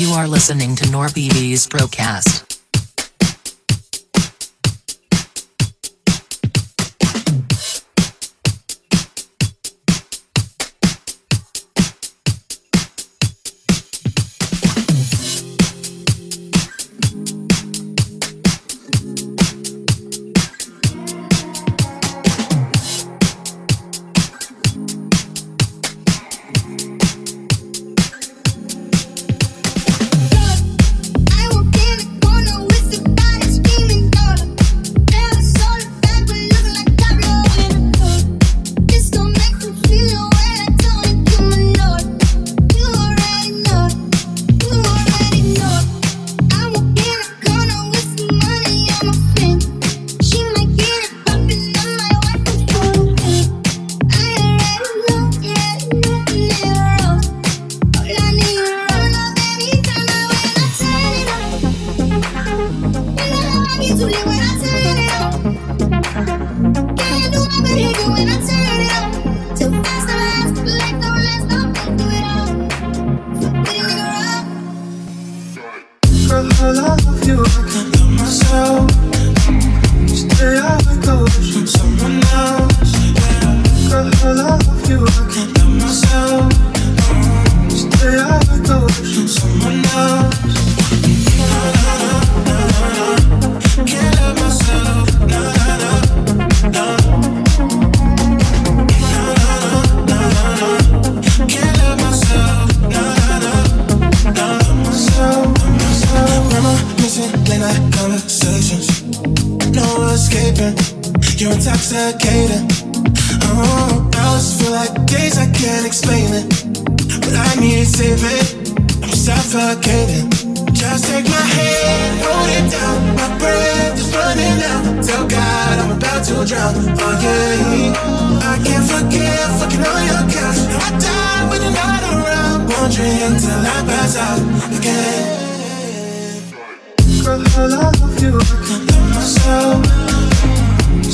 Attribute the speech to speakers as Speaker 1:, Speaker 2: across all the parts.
Speaker 1: You are listening to Norbees Procast.
Speaker 2: escaping. You're intoxicating. Oh, I just feel like days I can't explain it. But I need saving. I'm suffocating. Just take my hand, hold it down. My breath is running out. Tell God I'm about to drown. Oh yeah, I can't forget fucking on your couch. Now I die when you're not around. Wondering till I pass out again. Girl, I love you. I can't myself.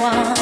Speaker 3: one.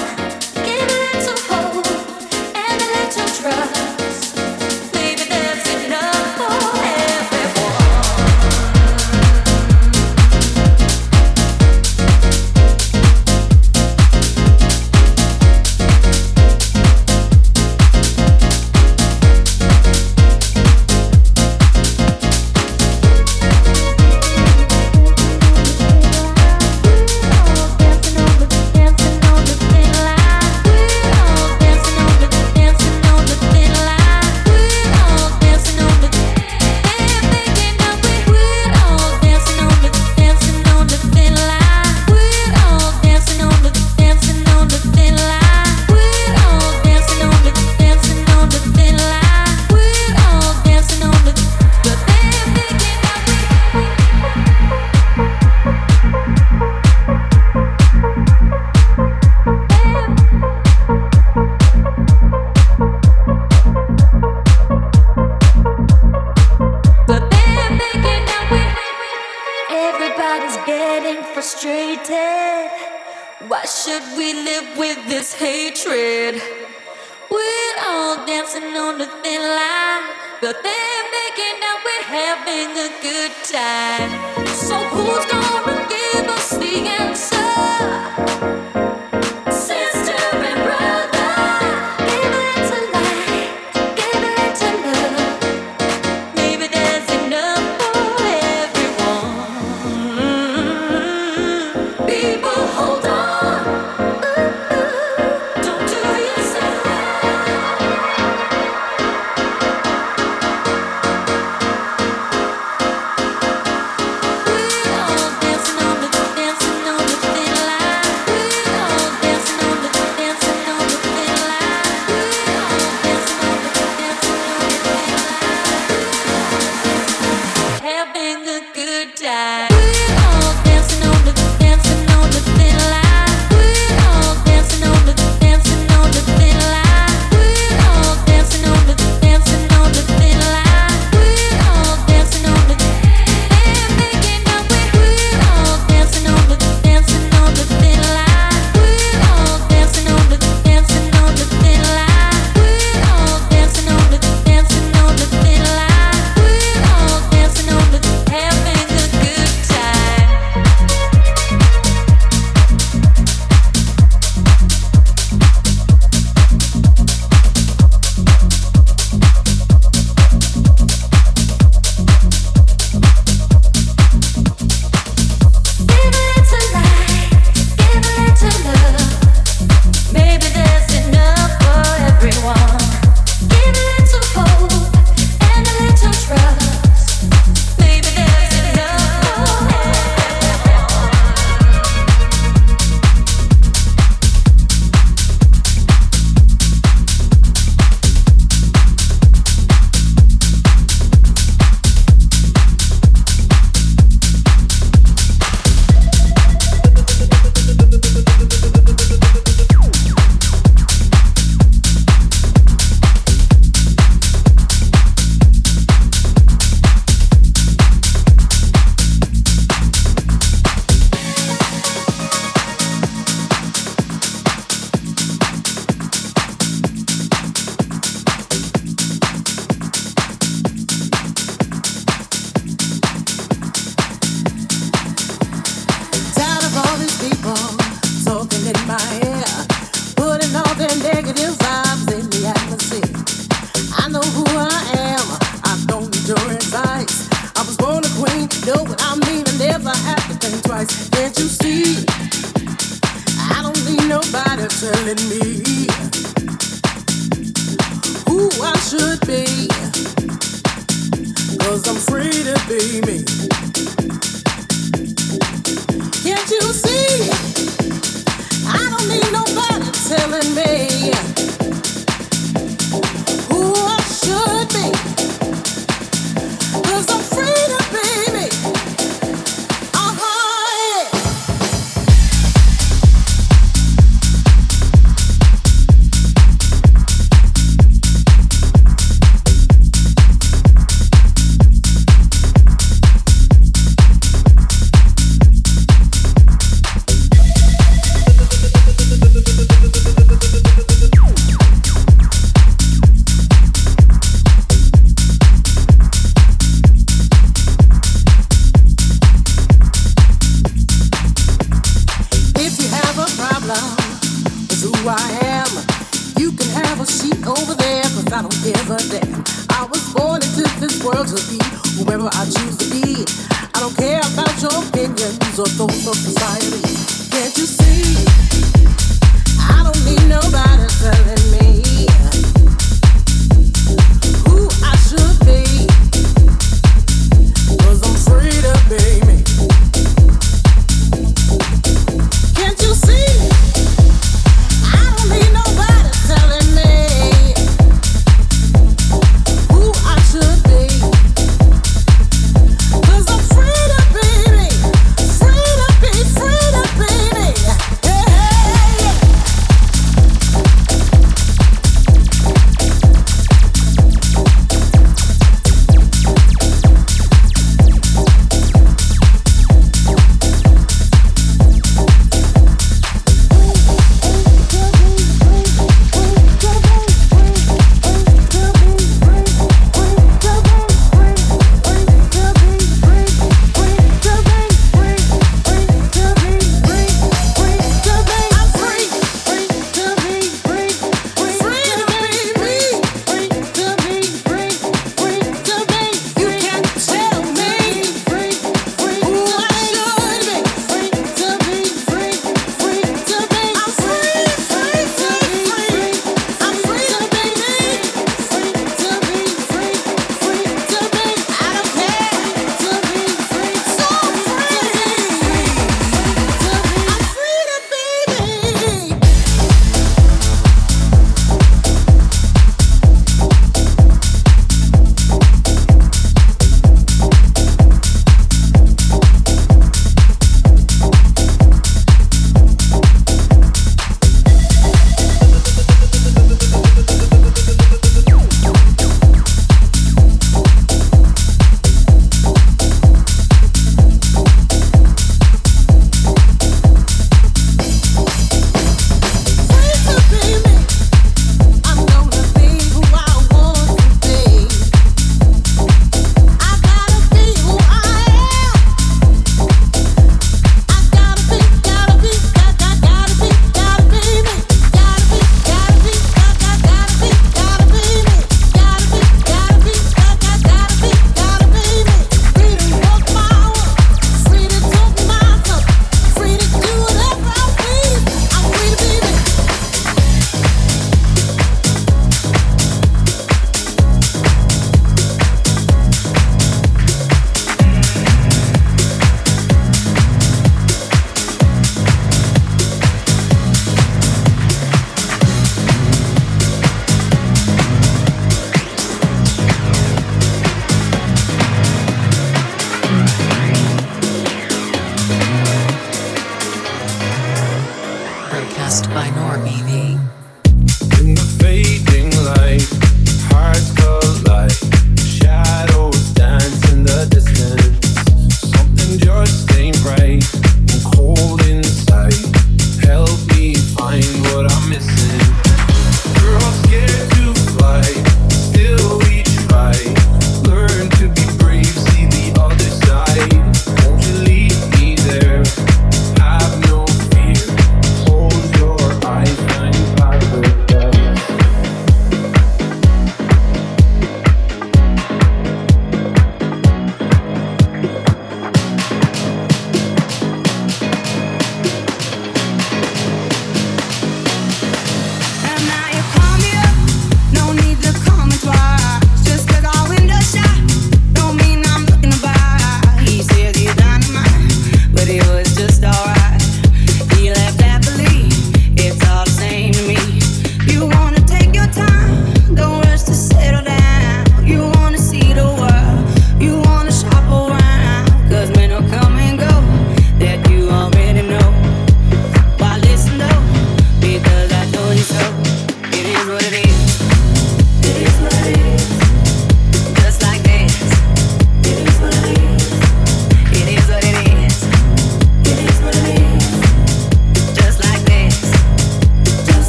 Speaker 4: 做动作比赛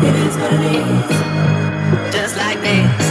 Speaker 5: It
Speaker 6: is what it is.
Speaker 5: Just like this.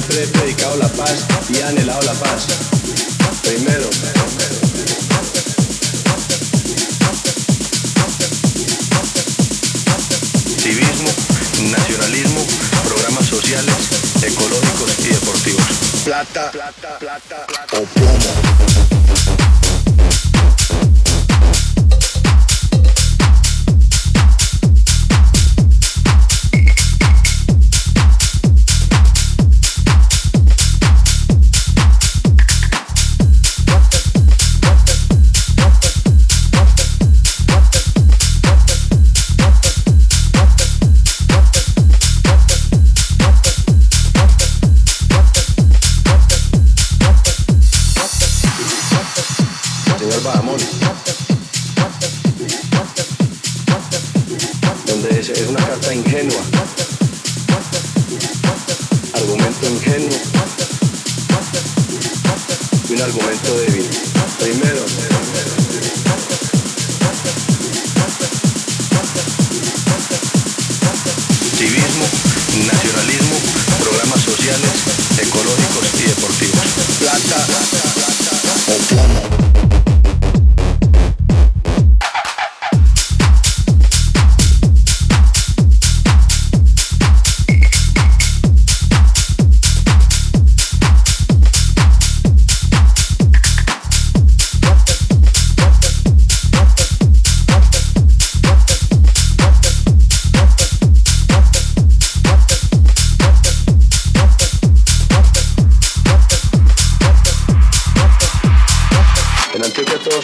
Speaker 7: Siempre he predicado la paz y he anhelado la paz. Primero, civismo, nacionalismo, programas sociales, ecológicos y deportivos. Plata, plata, plata, plata. o plomo.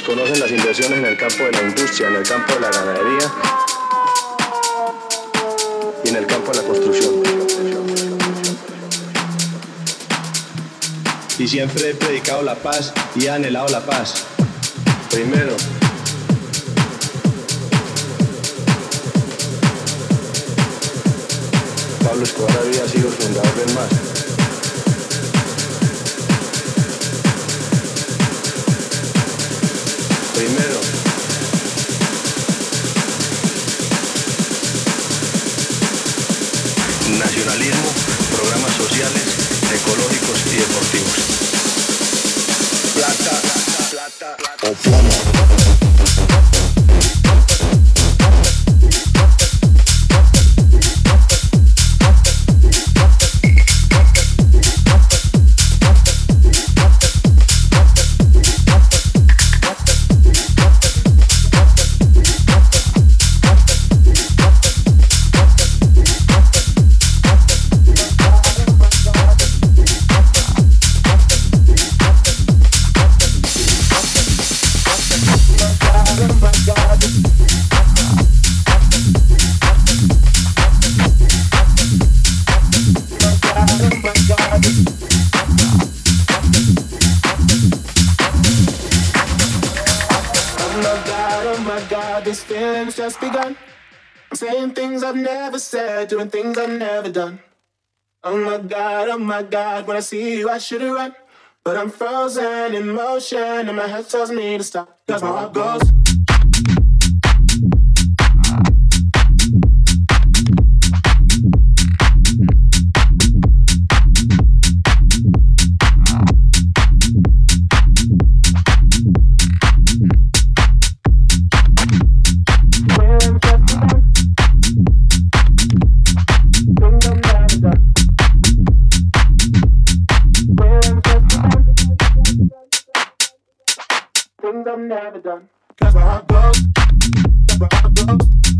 Speaker 7: Conocen las inversiones en el campo de la industria, en el campo de la ganadería y en el campo de la construcción. Y siempre he predicado la paz y he anhelado la paz. Primero, Pablo Escobar había sido fundador del MAS. Primero, nacionalismo, programas sociales, ecológicos y deportivos.
Speaker 2: God, when I see you, I should have run. But I'm frozen in motion, and my head tells me to stop. Cause my heart goes. haven't done. That's I go. That's where I go.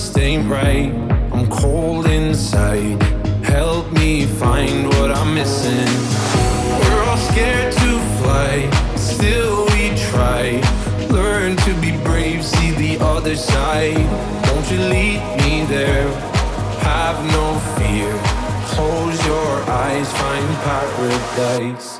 Speaker 8: Just ain't right. I'm cold inside. Help me find what I'm missing. We're all scared to fly, still we try. Learn to be brave, see the other side. Won't you lead me there? Have no fear. Close your eyes, find paradise.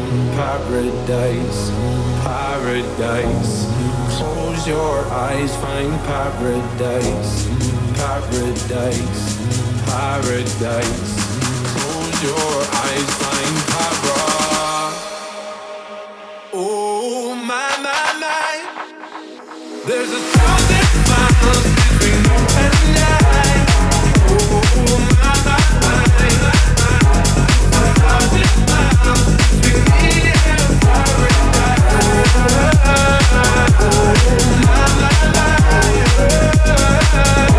Speaker 8: paradise, paradise. Close your eyes, find paradise, paradise, paradise. Close your eyes, find paradise. Oh my my my. There's a thousand la la la